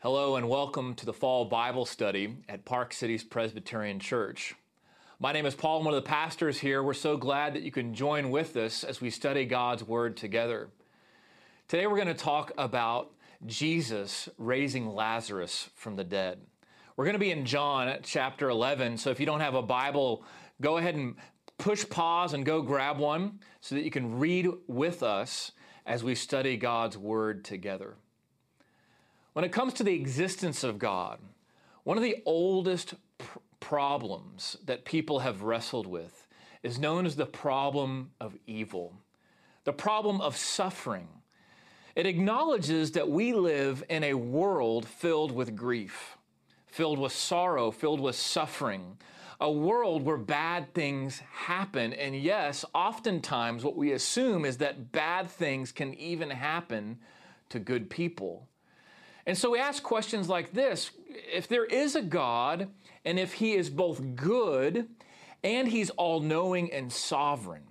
Hello and welcome to the Fall Bible Study at Park Cities Presbyterian Church. My name is Paul, I'm one of the pastors here. We're so glad that you can join with us as we study God's Word together. Today we're going to talk about Jesus raising Lazarus from the dead. We're going to be in John chapter 11, so if you don't have a Bible, go ahead and push pause and go grab one so that you can read with us as we study God's Word together. When it comes to the existence of God, one of the oldest pr- problems that people have wrestled with is known as the problem of evil, the problem of suffering. It acknowledges that we live in a world filled with grief, filled with sorrow, filled with suffering, a world where bad things happen. And yes, oftentimes what we assume is that bad things can even happen to good people. And so we ask questions like this if there is a God, and if He is both good and He's all knowing and sovereign,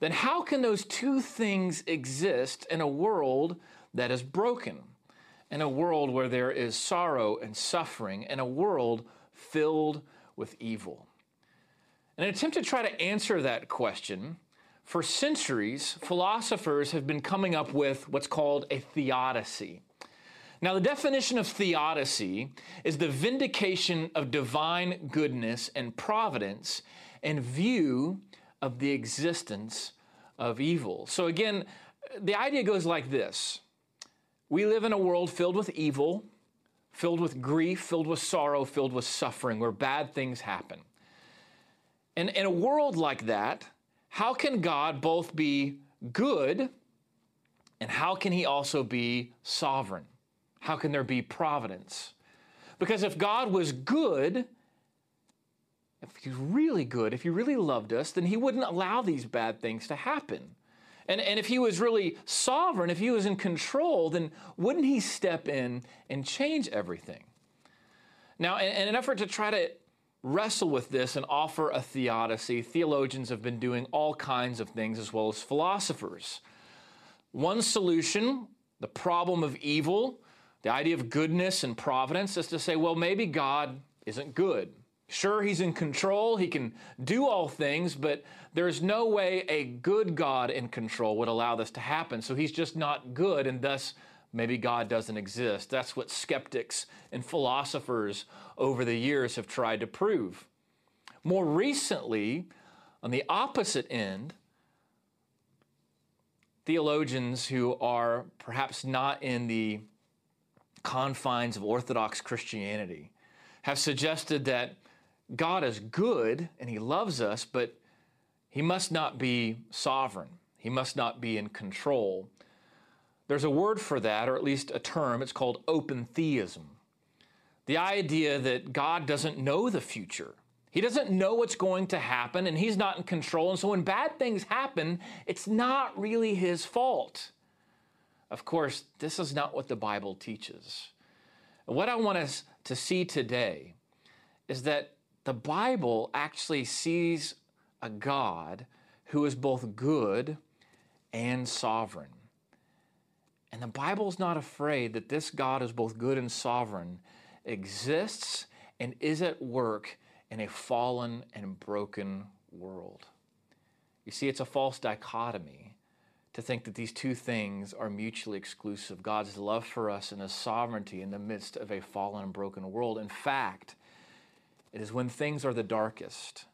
then how can those two things exist in a world that is broken, in a world where there is sorrow and suffering, in a world filled with evil? In an attempt to try to answer that question, for centuries, philosophers have been coming up with what's called a theodicy. Now, the definition of theodicy is the vindication of divine goodness and providence in view of the existence of evil. So, again, the idea goes like this We live in a world filled with evil, filled with grief, filled with sorrow, filled with suffering, where bad things happen. And in a world like that, how can God both be good and how can he also be sovereign? How can there be providence? Because if God was good, if he's really good, if he really loved us, then he wouldn't allow these bad things to happen. And, and if he was really sovereign, if he was in control, then wouldn't he step in and change everything? Now, in, in an effort to try to wrestle with this and offer a theodicy, theologians have been doing all kinds of things as well as philosophers. One solution, the problem of evil, the idea of goodness and providence is to say, well, maybe God isn't good. Sure, He's in control, He can do all things, but there's no way a good God in control would allow this to happen. So He's just not good, and thus maybe God doesn't exist. That's what skeptics and philosophers over the years have tried to prove. More recently, on the opposite end, theologians who are perhaps not in the confines of Orthodox Christianity have suggested that God is good and He loves us, but He must not be sovereign. He must not be in control. There's a word for that, or at least a term. It's called open theism. The idea that God doesn't know the future. He doesn't know what's going to happen and he's not in control. And so when bad things happen, it's not really his fault. Of course, this is not what the Bible teaches. What I want us to see today is that the Bible actually sees a God who is both good and sovereign. And the Bible's not afraid that this God is both good and sovereign, exists and is at work in a fallen and broken world. You see, it's a false dichotomy to think that these two things are mutually exclusive God's love for us and His sovereignty in the midst of a fallen and broken world. In fact, it is when things are the darkest,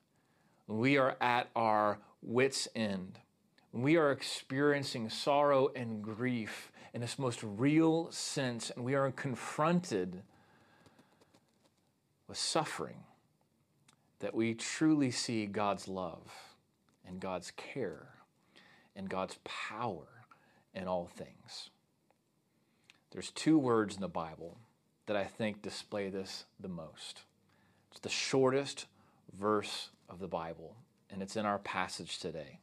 when we are at our wits' end, when we are experiencing sorrow and grief in its most real sense, and we are confronted with suffering, that we truly see God's love and God's care and God's power in all things. There's two words in the Bible that I think display this the most. It's the shortest verse of the Bible, and it's in our passage today.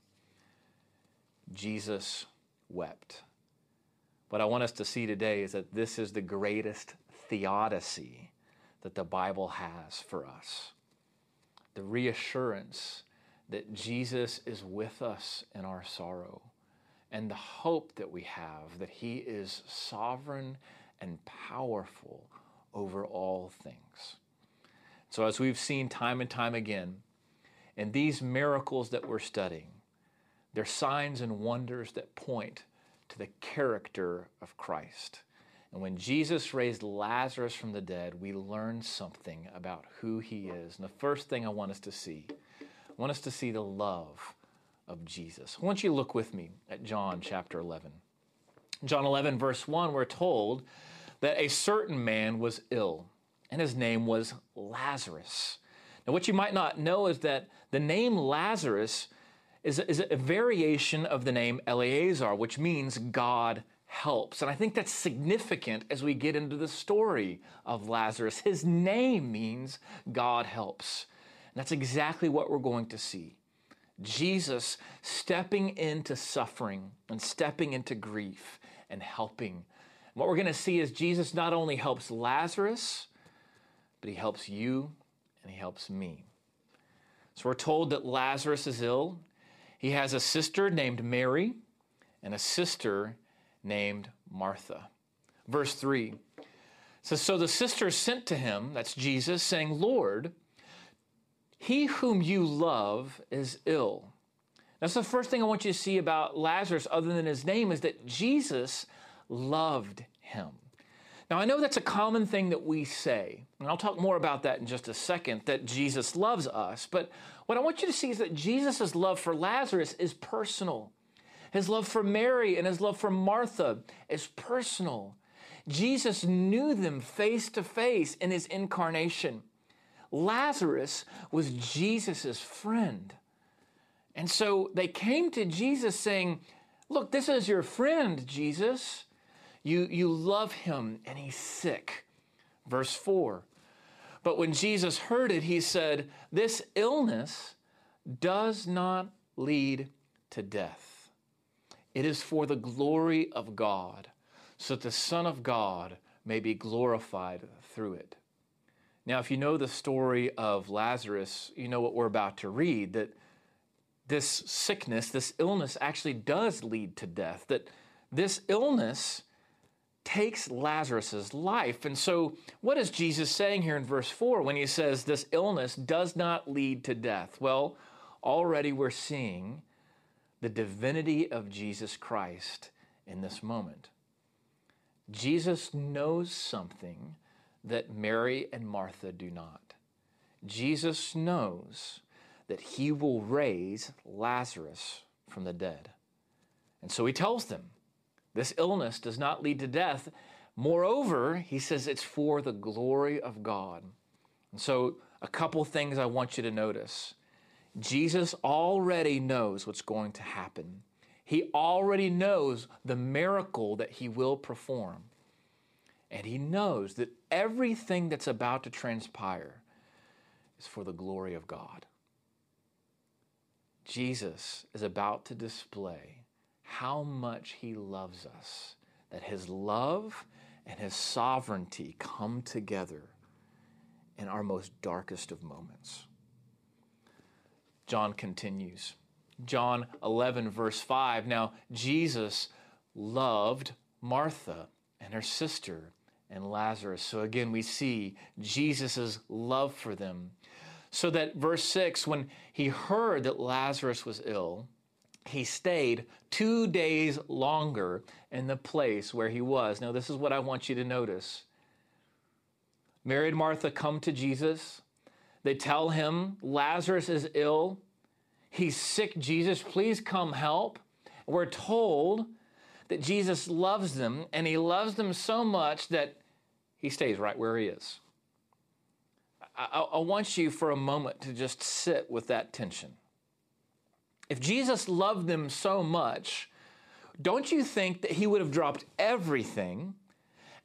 Jesus wept. What I want us to see today is that this is the greatest theodicy that the Bible has for us. The reassurance that Jesus is with us in our sorrow and the hope that we have that He is sovereign and powerful over all things. So, as we've seen time and time again, in these miracles that we're studying, they're signs and wonders that point to the character of Christ. And when Jesus raised Lazarus from the dead, we learn something about who he is. And the first thing I want us to see, I want us to see the love of Jesus. I want you to look with me at John chapter 11. John 11, verse 1, we're told that a certain man was ill, and his name was Lazarus. Now, what you might not know is that the name Lazarus is is a variation of the name Eleazar, which means God helps. And I think that's significant as we get into the story of Lazarus. His name means God helps. And that's exactly what we're going to see. Jesus stepping into suffering and stepping into grief and helping. what we're going to see is Jesus not only helps Lazarus, but he helps you and he helps me. So we're told that Lazarus is ill. He has a sister named Mary and a sister named Martha. Verse 3 says, So the sisters sent to him, that's Jesus, saying, Lord, he whom you love is ill. That's the first thing I want you to see about Lazarus, other than his name, is that Jesus loved him. Now, I know that's a common thing that we say, and I'll talk more about that in just a second, that Jesus loves us. But what I want you to see is that Jesus' love for Lazarus is personal. His love for Mary and his love for Martha is personal. Jesus knew them face to face in his incarnation. Lazarus was Jesus' friend. And so they came to Jesus saying, Look, this is your friend, Jesus. You, you love him and he's sick. Verse 4. But when Jesus heard it, he said, This illness does not lead to death. It is for the glory of God, so that the Son of God may be glorified through it. Now, if you know the story of Lazarus, you know what we're about to read that this sickness, this illness actually does lead to death, that this illness takes Lazarus's life. And so, what is Jesus saying here in verse 4 when he says this illness does not lead to death? Well, already we're seeing the divinity of Jesus Christ in this moment. Jesus knows something that Mary and Martha do not. Jesus knows that he will raise Lazarus from the dead. And so he tells them this illness does not lead to death. Moreover, he says it's for the glory of God. And so, a couple things I want you to notice. Jesus already knows what's going to happen. He already knows the miracle that he will perform. And he knows that everything that's about to transpire is for the glory of God. Jesus is about to display how much he loves us, that his love and his sovereignty come together in our most darkest of moments. John continues. John 11, verse 5. Now, Jesus loved Martha and her sister and Lazarus. So again, we see Jesus' love for them. So that verse 6, when he heard that Lazarus was ill, he stayed two days longer in the place where he was. Now, this is what I want you to notice. Mary and Martha come to Jesus. They tell him Lazarus is ill. He's sick, Jesus. Please come help. We're told that Jesus loves them, and he loves them so much that he stays right where he is. I, I, want you for a moment to just sit with that tension. If Jesus loved them so much, don't you think that he would have dropped everything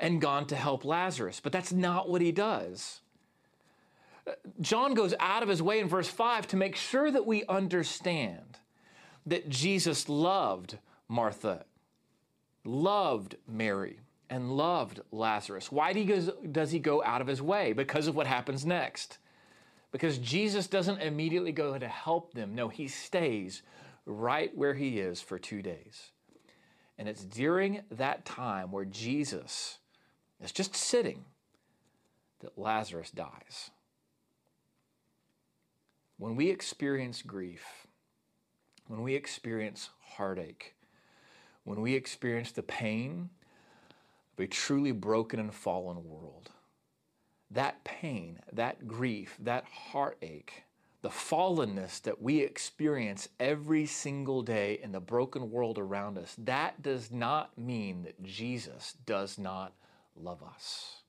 and gone to help Lazarus? But that's not what he does. John goes out of his way in verse 5 to make sure that we understand that Jesus loved Martha, loved Mary, and loved Lazarus. Why does he go out of his way? Because of what happens next. Because Jesus doesn't immediately go to help them. No, he stays right where he is for two days. And it's during that time where Jesus is just sitting that Lazarus dies. When we experience grief, when we experience heartache, when we experience the pain of a truly broken and fallen world, that pain, that grief, that heartache, the fallenness that we experience every single day in the broken world around us, that does not mean that Jesus does not love us.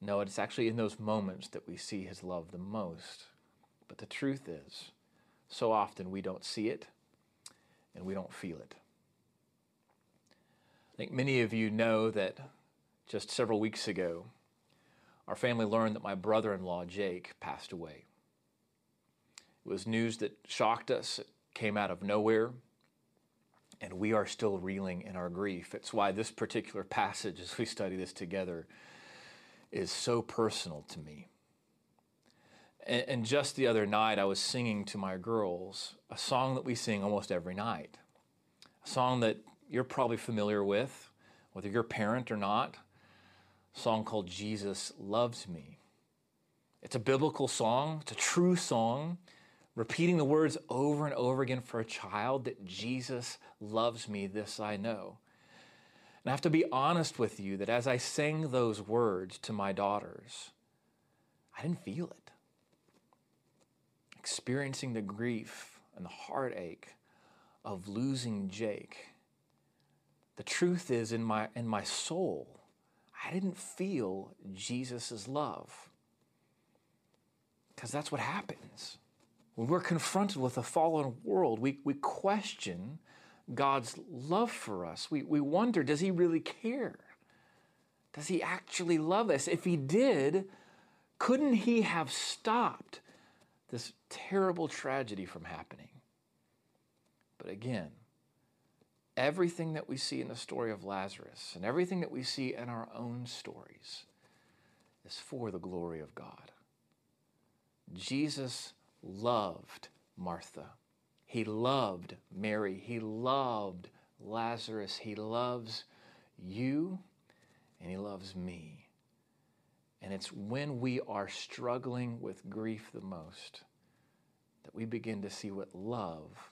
No, it's actually in those moments that we see his love the most. But the truth is, so often we don't see it and we don't feel it. I think many of you know that just several weeks ago, our family learned that my brother in law, Jake, passed away. It was news that shocked us, it came out of nowhere, and we are still reeling in our grief. It's why this particular passage, as we study this together, is so personal to me. And, and just the other night, I was singing to my girls a song that we sing almost every night, a song that you're probably familiar with, whether you're a parent or not, song called Jesus Loves Me. It's a biblical song, it's a true song, repeating the words over and over again for a child that Jesus loves me, this I know. And I have to be honest with you that as I sang those words to my daughters, I didn't feel it. Experiencing the grief and the heartache of losing Jake. The truth is, in my, in my soul, I didn't feel Jesus' love. Because that's what happens. When we're confronted with a fallen world, we, we question God's love for us. We, we wonder does He really care? Does He actually love us? If He did, couldn't He have stopped this terrible tragedy from happening? But again, everything that we see in the story of Lazarus and everything that we see in our own stories is for the glory of God. Jesus loved Martha. He loved Mary. He loved Lazarus. He loves you and He loves me. And it's when we are struggling with grief the most that we begin to see what love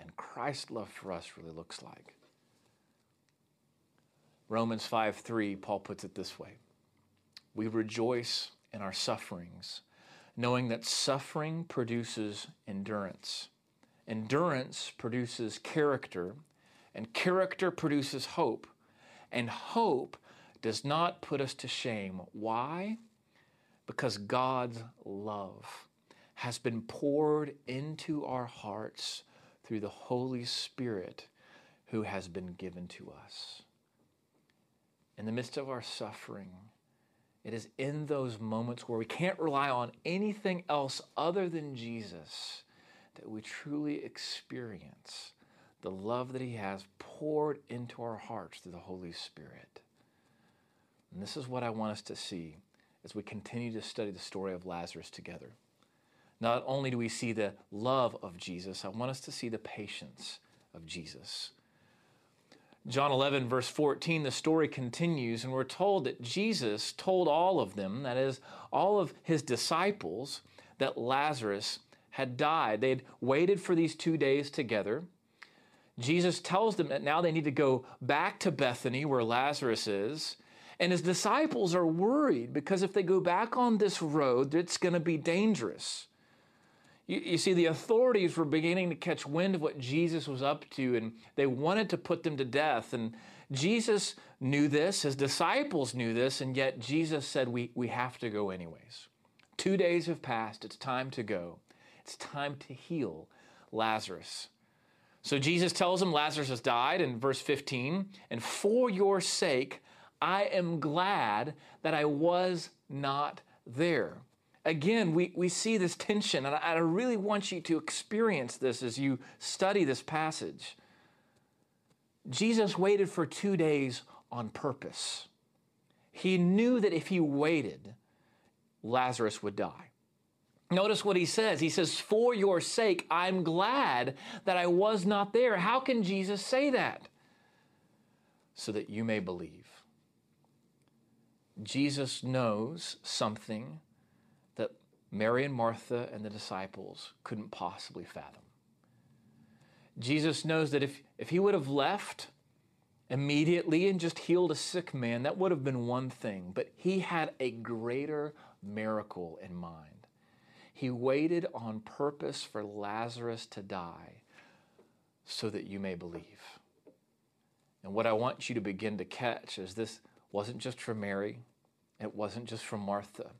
and Christ's love for us really looks like. Romans 5 3, Paul puts it this way We rejoice in our sufferings, knowing that suffering produces endurance Endurance produces character, and character produces hope. And hope does not put us to shame. Why? Because God's love has been poured into our hearts through the Holy Spirit who has been given to us. In the midst of our suffering, it is in those moments where we can't rely on anything else other than Jesus that we truly experience the love that He has poured into our hearts through the Holy Spirit. And this is what I want us to see as we continue to study the story of Lazarus together. Not only do we see the love of Jesus, I want us to see the patience of Jesus. John 11, verse 14, the story continues, and we're told that Jesus told all of them, that is, all of his disciples, that Lazarus had died. They'd waited for these two days together. Jesus tells them that now they need to go back to Bethany where Lazarus is. And his disciples are worried because if they go back on this road, it's going to be dangerous. You, you, see, the authorities were beginning to catch wind of what Jesus was up to, and they wanted to put them to death. And Jesus knew this, his disciples knew this, and yet Jesus said, We, we have to go anyways. Two days have passed, it's time to go. It's time to heal Lazarus. So Jesus tells him Lazarus has died in verse 15, and for your sake, I am glad that I was not there. Again, we, we see this tension, and I, I really want you to experience this as you study this passage. Jesus waited for two days on purpose. He knew that if he waited, Lazarus would die. Notice what he says. He says, For your sake, I'm glad that I was not there. How can Jesus say that? So that you may believe. Jesus knows something Mary and Martha and the disciples couldn't possibly fathom. Jesus knows that if, if he would have left immediately and just healed a sick man, that would have been one thing. But he had a greater miracle in mind. He waited on purpose for Lazarus to die so that you may believe. And what I want you to begin to catch is this wasn't just for Mary, it wasn't just for Martha,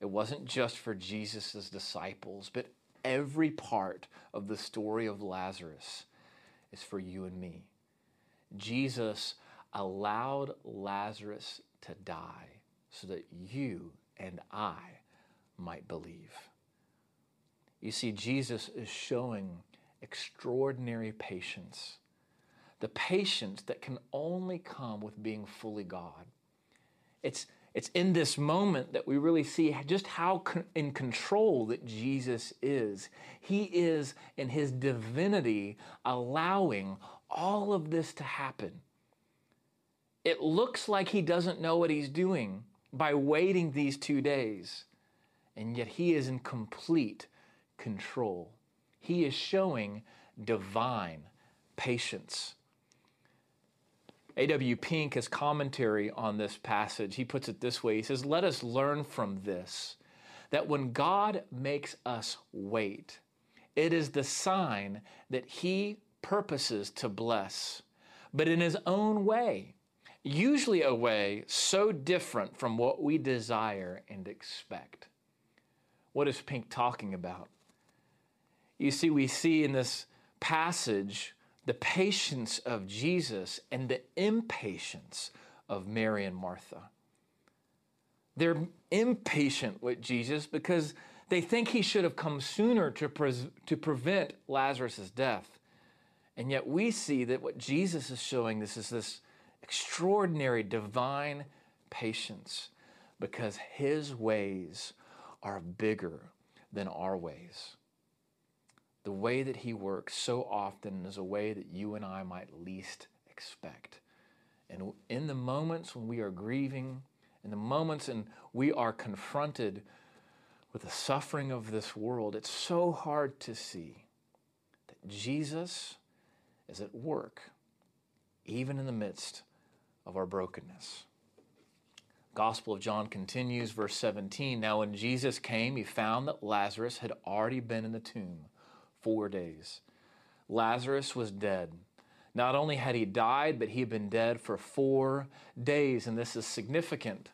it wasn't just for Jesus' disciples, but every part of the story of Lazarus is for you and me. Jesus allowed Lazarus to die so that you and I might believe. You see, Jesus is showing extraordinary patience, the patience that can only come with being fully God. It's, it's in this moment that we really see just how con- in control that Jesus is. He is, in his divinity, allowing all of this to happen. It looks like he doesn't know what he's doing by waiting these two days, and yet he is in complete control. He is showing divine patience. A.W. Pink, his commentary on this passage, he puts it this way He says, Let us learn from this that when God makes us wait, it is the sign that he purposes to bless, but in his own way, usually a way so different from what we desire and expect. What is Pink talking about? You see, we see in this passage the patience of Jesus and the impatience of Mary and Martha. They're impatient with Jesus because they think he should have come sooner to, pre- to prevent Lazarus' death. And yet we see that what Jesus is showing this is this extraordinary divine patience because his ways are bigger than our ways. The way that he works so often is a way that you and I might least expect. And in the moments when we are grieving, in the moments when we are confronted with the suffering of this world, it's so hard to see that Jesus is at work, even in the midst of our brokenness. Gospel of John continues, verse 17. Now, when Jesus came, he found that Lazarus had already been in the tomb four days. Lazarus was dead. Not only had he died, but he had been dead for four days, and this is significant.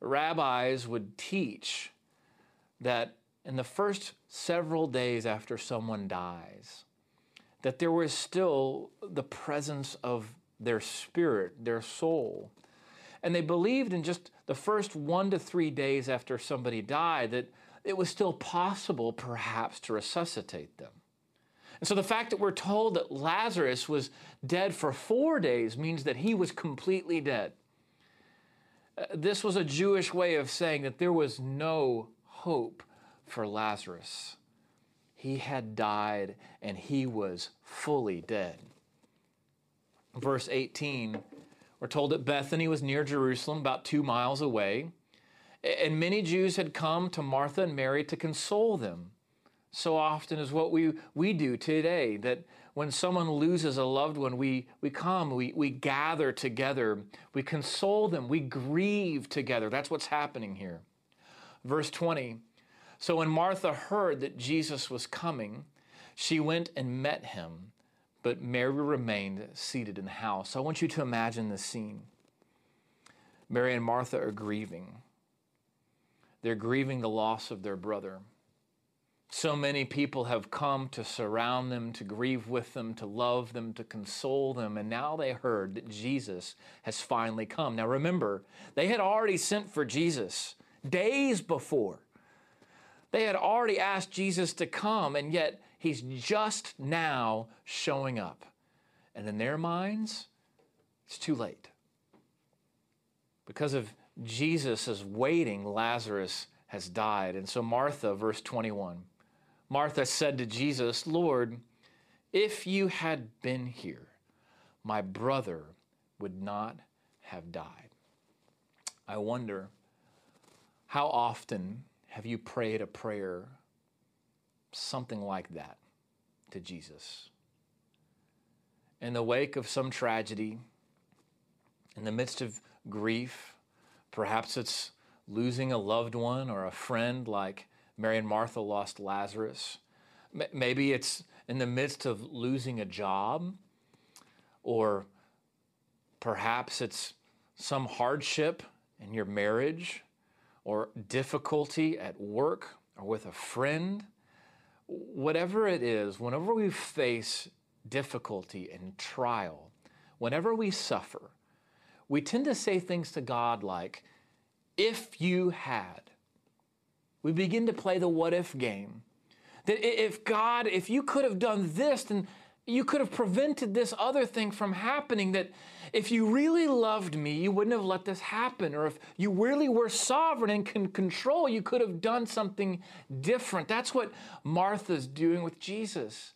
Rabbis would teach that in the first several days after someone dies, that there was still the presence of their spirit, their soul. And they believed in just the first one to three days after somebody died that it was still possible, perhaps, to resuscitate them. And so the fact that we're told that Lazarus was dead for four days means that he was completely dead. Uh, this was a Jewish way of saying that there was no hope for Lazarus he had died and he was fully dead. Verse 18, we're told that Bethany was near Jerusalem, about two miles away, and many Jews had come to Martha and Mary to console them. So often is what we, we do today, that when someone loses a loved one, we, we come, we, we gather together, we console them, we grieve together. That's what's happening here. Verse 20, so when Martha heard that Jesus was coming, she went and met him, but Mary remained seated in the house. I want you to imagine this scene. Mary and Martha are grieving. They're grieving the loss of their brother. So many people have come to surround them, to grieve with them, to love them, to console them, and now they heard that Jesus has finally come. Now remember, they had already sent for Jesus days before. They had already asked Jesus to come, and yet he's just now showing up. And in their minds, it's too late. Because of Jesus' is waiting, Lazarus has died. And so, Martha, verse 21, Martha said to Jesus, Lord, if you had been here, my brother would not have died. I wonder how often have you prayed a prayer something like that to Jesus? In the wake of some tragedy, in the midst of grief, perhaps it's losing a loved one or a friend like Mary and Martha lost Lazarus. Maybe it's in the midst of losing a job, or perhaps it's some hardship in your marriage, or difficulty at work or with a friend. Whatever it is, whenever we face difficulty and trial, whenever we suffer, we tend to say things to God like, if you had. We begin to play the what if game. That if God, if you could have done this, then you could have prevented this other thing from happening. That if you really loved me, you wouldn't have let this happen. Or if you really were sovereign and can control, you could have done something different. That's what Martha's doing with Jesus.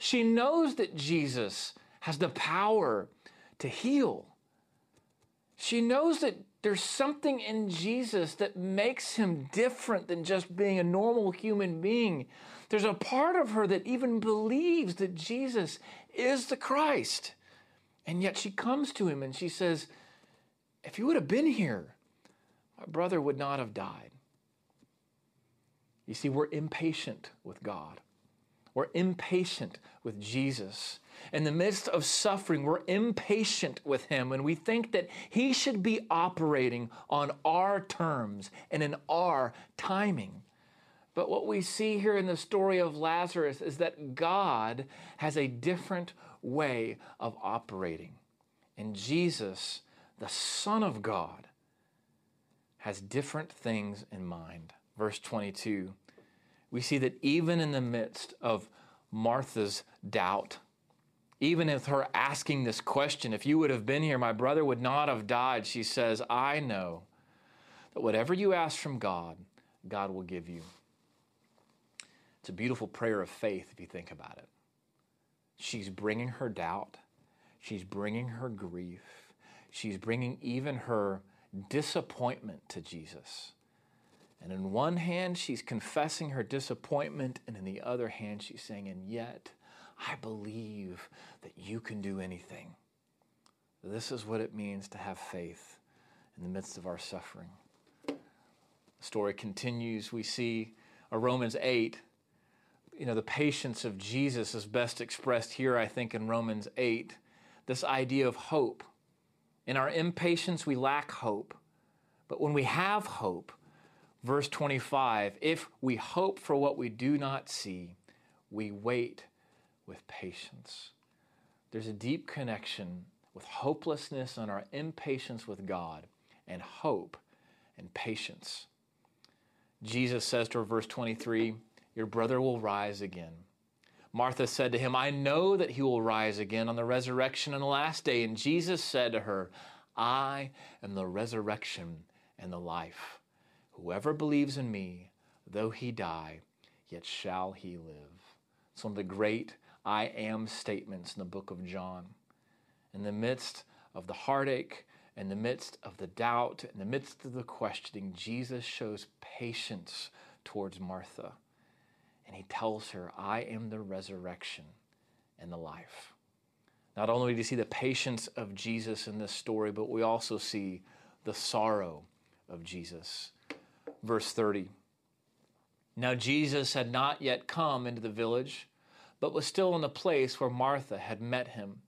She knows that Jesus has the power to heal. She knows that there's something in Jesus that makes him different than just being a normal human being. There's a part of her that even believes that Jesus is the Christ. And yet she comes to him and she says, If you would have been here, my brother would not have died. You see, we're impatient with God. We're impatient with Jesus. In the midst of suffering, we're impatient with Him and we think that He should be operating on our terms and in our timing. But what we see here in the story of Lazarus is that God has a different way of operating. And Jesus, the Son of God, has different things in mind. Verse 22 we see that even in the midst of Martha's doubt, even with her asking this question, if you would have been here, my brother would not have died, she says, I know that whatever you ask from God, God will give you. It's a beautiful prayer of faith if you think about it. She's bringing her doubt, she's bringing her grief, she's bringing even her disappointment to Jesus. And in one hand, she's confessing her disappointment, and in the other hand, she's saying, And yet, I believe that you can do anything. This is what it means to have faith in the midst of our suffering. The story continues. We see a Romans 8. You know, the patience of Jesus is best expressed here, I think, in Romans 8. This idea of hope. In our impatience, we lack hope. But when we have hope, Verse 25 If we hope for what we do not see, we wait with patience. There's a deep connection with hopelessness and our impatience with God, and hope and patience. Jesus says to her, verse 23, Your brother will rise again. Martha said to him, I know that he will rise again on the resurrection and the last day. And Jesus said to her, I am the resurrection and the life. Whoever believes in me, though he die, yet shall he live. It's one of the great I am statements in the book of John. In the midst of the heartache, in the midst of the doubt, in the midst of the questioning, Jesus shows patience towards Martha. And he tells her, I am the resurrection and the life. Not only do we see the patience of Jesus in this story, but we also see the sorrow of Jesus verse 30. Now Jesus had not yet come into the village, but was still in the place where Martha had met him.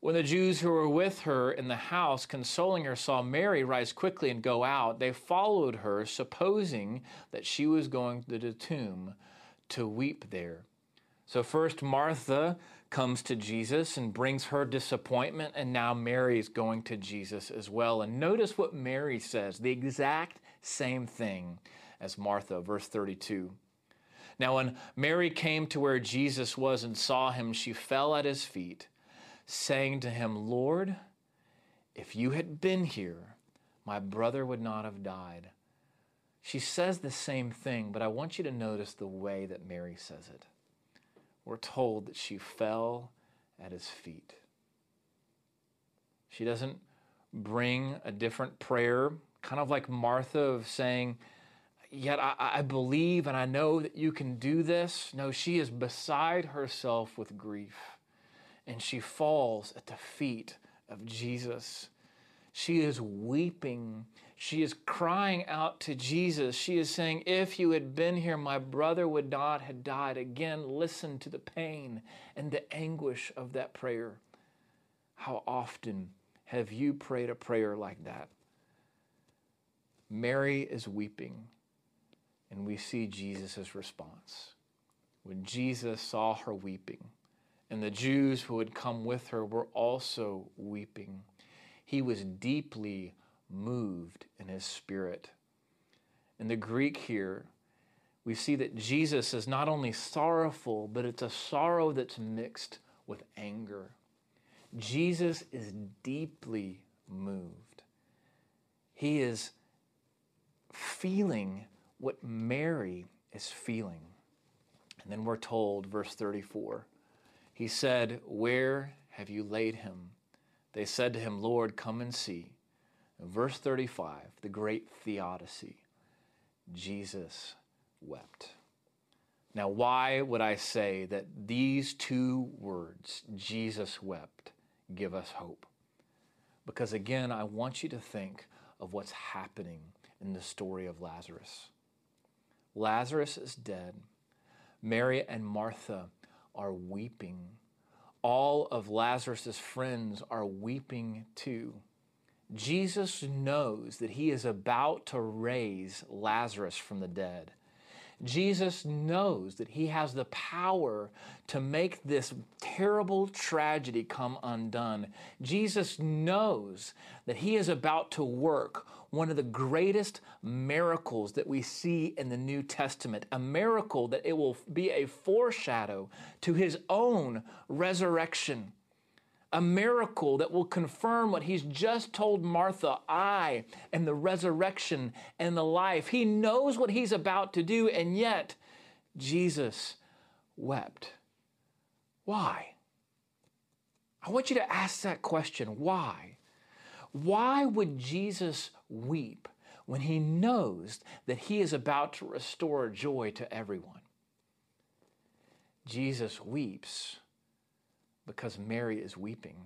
When the Jews who were with her in the house, consoling her, saw Mary rise quickly and go out, they followed her, supposing that she was going to the tomb to weep there. So, first, Martha comes to Jesus and brings her disappointment, and now Mary is going to Jesus as well. And notice what Mary says the exact same thing as Martha, verse 32. Now, when Mary came to where Jesus was and saw him, she fell at his feet, saying to him, Lord, if you had been here, my brother would not have died. She says the same thing, but I want you to notice the way that Mary says it. We're told that she fell at his feet. She doesn't bring a different prayer, kind of like Martha of saying, Yet I, I believe and I know that you can do this. No, she is beside herself with grief and she falls at the feet of Jesus. She is weeping. She is crying out to Jesus. She is saying, If you had been here, my brother would not have died. Again, listen to the pain and the anguish of that prayer. How often have you prayed a prayer like that? Mary is weeping, and we see Jesus' response. When Jesus saw her weeping, and the Jews who had come with her were also weeping, he was deeply moved in his spirit. In the Greek here, we see that Jesus is not only sorrowful, but it's a sorrow that's mixed with anger. Jesus is deeply moved. He is feeling what Mary is feeling. And then we're told, verse 34, he said, Where have you laid him? They said to him, Lord, come and see. In verse 35, the great theodicy, Jesus wept. Now, why would I say that these two words, Jesus wept, give us hope. Because again, I want you to think of what's happening in the story of Lazarus. Lazarus is dead. Mary and Martha are weeping. All of Lazarus' friends are weeping too. Jesus knows that he is about to raise Lazarus from the dead. Jesus knows that he has the power to make this terrible tragedy come undone. Jesus knows that he is about to work one of the greatest miracles that we see in the New Testament, a miracle that it will be a foreshadow to his own resurrection a miracle that will confirm what he's just told Martha I am the resurrection and the life. He knows what he's about to do, and yet Jesus wept. Why? I want you to ask that question. Why? Why would Jesus weep when he knows that he is about to restore joy to everyone? Jesus weeps because Mary is weeping.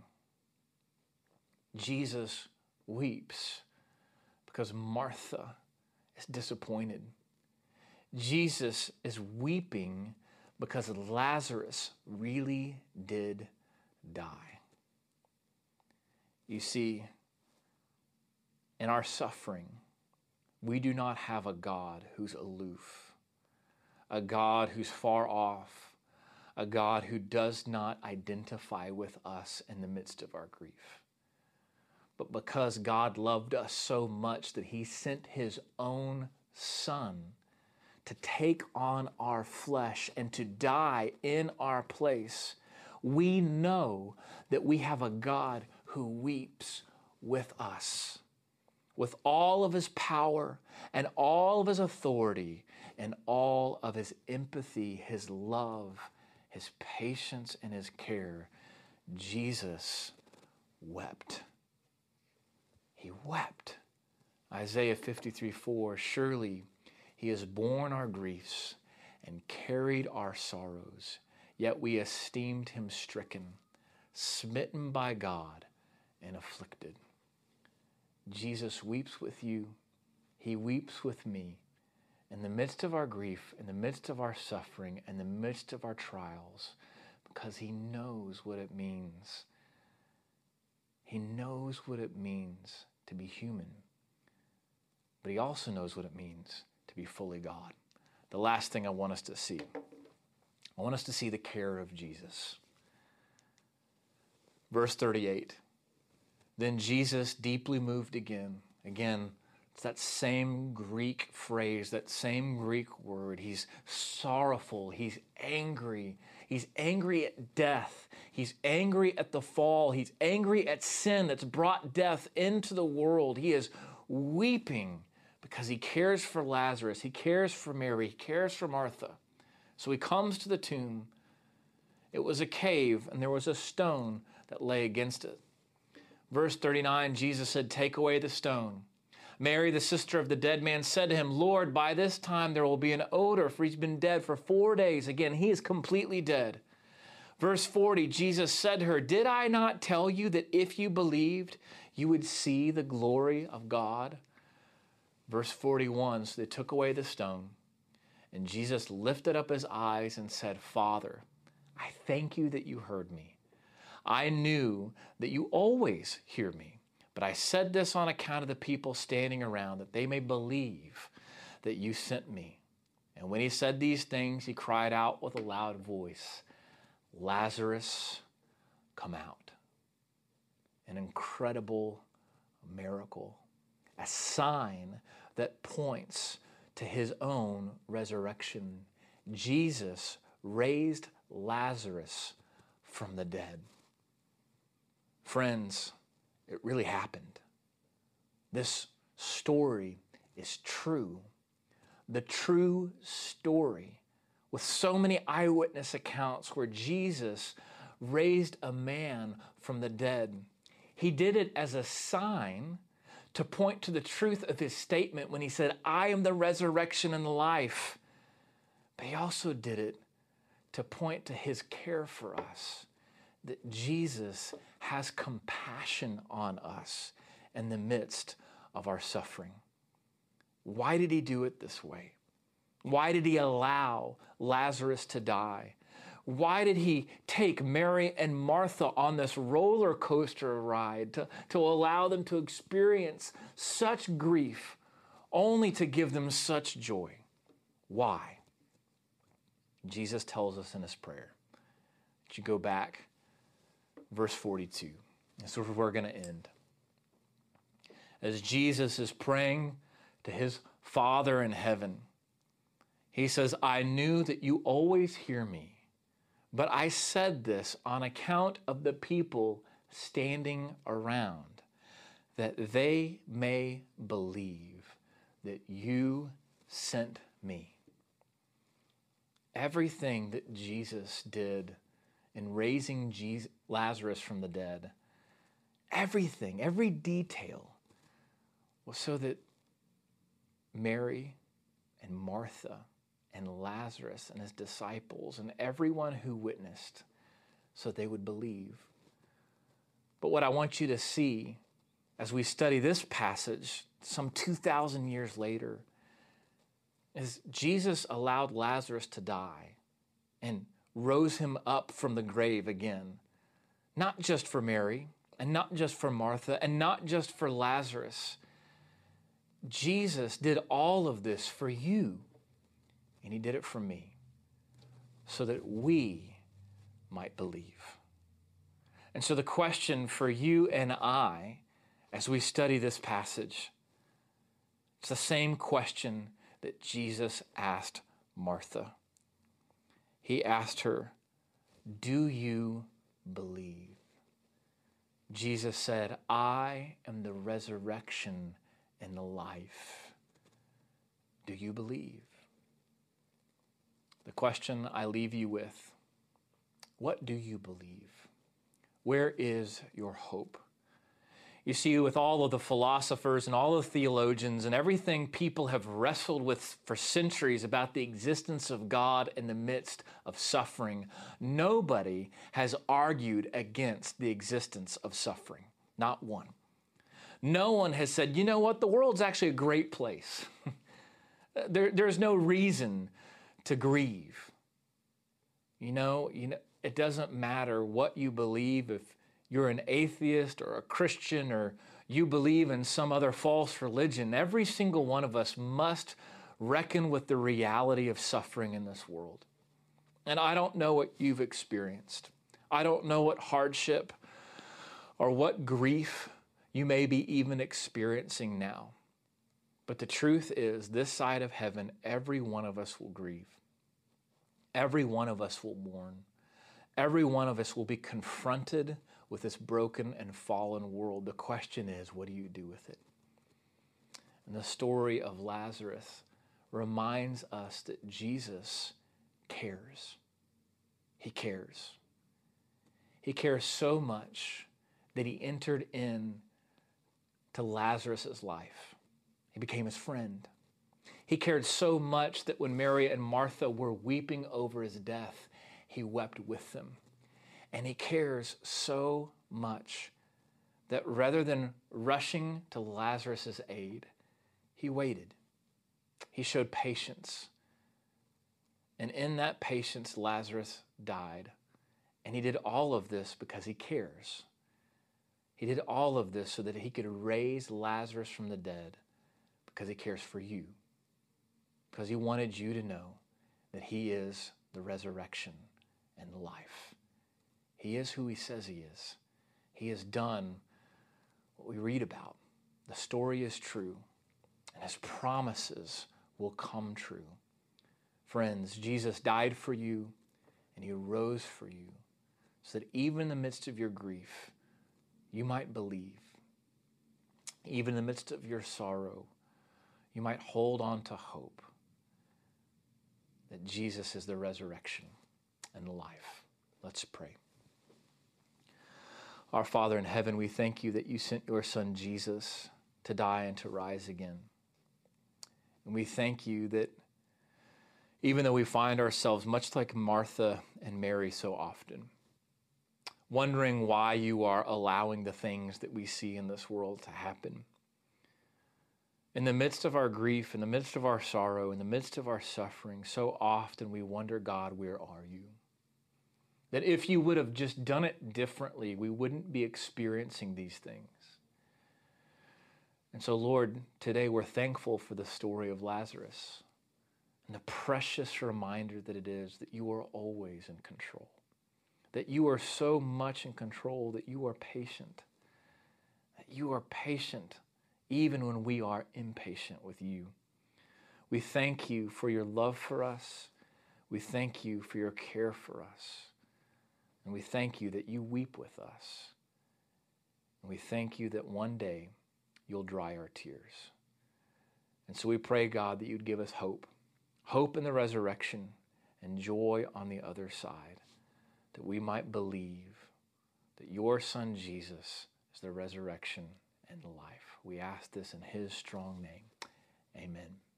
Jesus weeps because Martha is disappointed. Jesus is weeping because Lazarus really did die. You see, in our suffering, we do not have a God who's aloof, a God who's far off, a God who does not identify with us in the midst of our grief. But because God loved us so much that He sent His own Son to take on our flesh and to die in our place, we know that we have a God who weeps with us. With all of his power and all of his authority and all of his empathy, his love, his patience and his care, Jesus wept. He wept. Isaiah 53 4 Surely he has borne our griefs and carried our sorrows, yet we esteemed him stricken, smitten by God, and afflicted. Jesus weeps with you, he weeps with me in the midst of our grief, in the midst of our suffering, in the midst of our trials, because He knows what it means. He knows what it means to be human, but He also knows what it means to be fully God. The last thing I want us to see I want us to see the care of Jesus. Verse 38 Then Jesus, deeply moved again, again, it's that same Greek phrase, that same Greek word. He's sorrowful. He's angry. He's angry at death. He's angry at the fall. He's angry at sin that's brought death into the world. He is weeping because he cares for Lazarus. He cares for Mary. He cares for Martha. So he comes to the tomb. It was a cave, and there was a stone that lay against it. Verse 39 Jesus said, Take away the stone. Mary, the sister of the dead man, said to him, Lord, by this time there will be an odor, for he's been dead for four days. Again, he is completely dead. Verse 40 Jesus said to her, Did I not tell you that if you believed, you would see the glory of God? Verse 41 So they took away the stone, and Jesus lifted up his eyes and said, Father, I thank you that you heard me. I knew that you always hear me. But I said this on account of the people standing around, that they may believe that you sent me. And when he said these things, he cried out with a loud voice, Lazarus, come out. An incredible miracle, a sign that points to his own resurrection. Jesus raised Lazarus from the dead. Friends, it really happened. This story is true. The true story, with so many eyewitness accounts where Jesus raised a man from the dead. He did it as a sign to point to the truth of his statement when he said, I am the resurrection and the life. But he also did it to point to his care for us that Jesus has compassion on us in the midst of our suffering. Why did he do it this way? Why did he allow Lazarus to die? Why did he take Mary and Martha on this roller coaster ride to, to allow them to experience such grief only to give them such joy? Why? Jesus tells us in his prayer. Would you go back verse 42. This is where we're going to end. As Jesus is praying to his Father in heaven, he says, I knew that you always hear me, but I said this on account of the people standing around, that they may believe that you sent me. Everything that Jesus did in raising Jesus, Lazarus from the dead, everything, every detail was so that Mary and Martha and Lazarus and his disciples and everyone who witnessed so they would believe. But what I want you to see as we study this passage some 2,000 years later is Jesus allowed Lazarus to die and rose him up from the grave again, not just for Mary, and not just for Martha, and not just for Lazarus. Jesus did all of this for you, and he did it for me, so that we might believe. And so, the question for you and I, as we study this passage, it's the same question that Jesus asked Martha he asked her, Do you believe? Jesus said, I am the resurrection and the life. Do you believe? The question I leave you with what do you believe? Where is your hope? You see, with all of the philosophers and all the theologians and everything people have wrestled with for centuries about the existence of God in the midst of suffering, nobody has argued against the existence of suffering. Not one. No one has said, you know what, the world's actually a great place. there, there's no reason to grieve. You know, you know, it doesn't matter what you believe if you're an atheist or a Christian or you believe in some other false religion, every single one of us must reckon with the reality of suffering in this world. And I don't know what you've experienced. I don't know what hardship or what grief you may be even experiencing now. But the truth is, this side of heaven, every one of us will grieve. Every one of us will mourn. Every one of us will be confronted with this broken and fallen world. The question is, what do you do with it? And the story of Lazarus reminds us that Jesus cares. He cares. He cares so much that he entered in to Lazarus' life. He became his friend. He cared so much that when Mary and Martha were weeping over his death, he wept with them. And he cares so much that rather than rushing to Lazarus' aid, he waited. He showed patience. And in that patience, Lazarus died. And he did all of this because he cares. He did all of this so that he could raise Lazarus from the dead because he cares for you. Because he wanted you to know that he is the resurrection and life. He is who he says he is. He has done what we read about. The story is true, and his promises will come true. Friends, Jesus died for you, and he rose for you, so that even in the midst of your grief, you might believe. Even in the midst of your sorrow, you might hold on to hope that Jesus is the resurrection and the life. Let's pray. Our Father in heaven, we thank you that you sent your Son Jesus to die and to rise again. And we thank you that even though we find ourselves much like Martha and Mary so often, wondering why you are allowing the things that we see in this world to happen. In the midst of our grief, in the midst of our sorrow, in the midst of our suffering, so often we wonder, God, where are you? That if you would have just done it differently, we wouldn't be experiencing these things. And so, Lord, today we're thankful for the story of Lazarus and the precious reminder that it is that you are always in control, that you are so much in control that you are patient, that you are patient even when we are impatient with you. We thank you for your love for us. We thank you for your care for us. And we thank you that you weep with us. And we thank you that one day you'll dry our tears. And so we pray, God, that you'd give us hope hope in the resurrection and joy on the other side, that we might believe that your Son Jesus is the resurrection and the life. We ask this in his strong name. Amen.